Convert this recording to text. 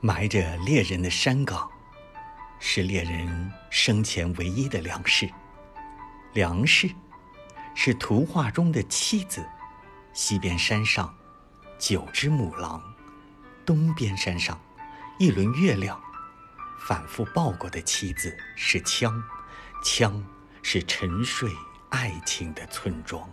埋着猎人的山岗是猎人生前唯一的粮食。粮食是图画中的妻子西边山上九只母狼东边山上一轮月亮反复抱过的妻子是枪枪是沉睡爱情的村庄。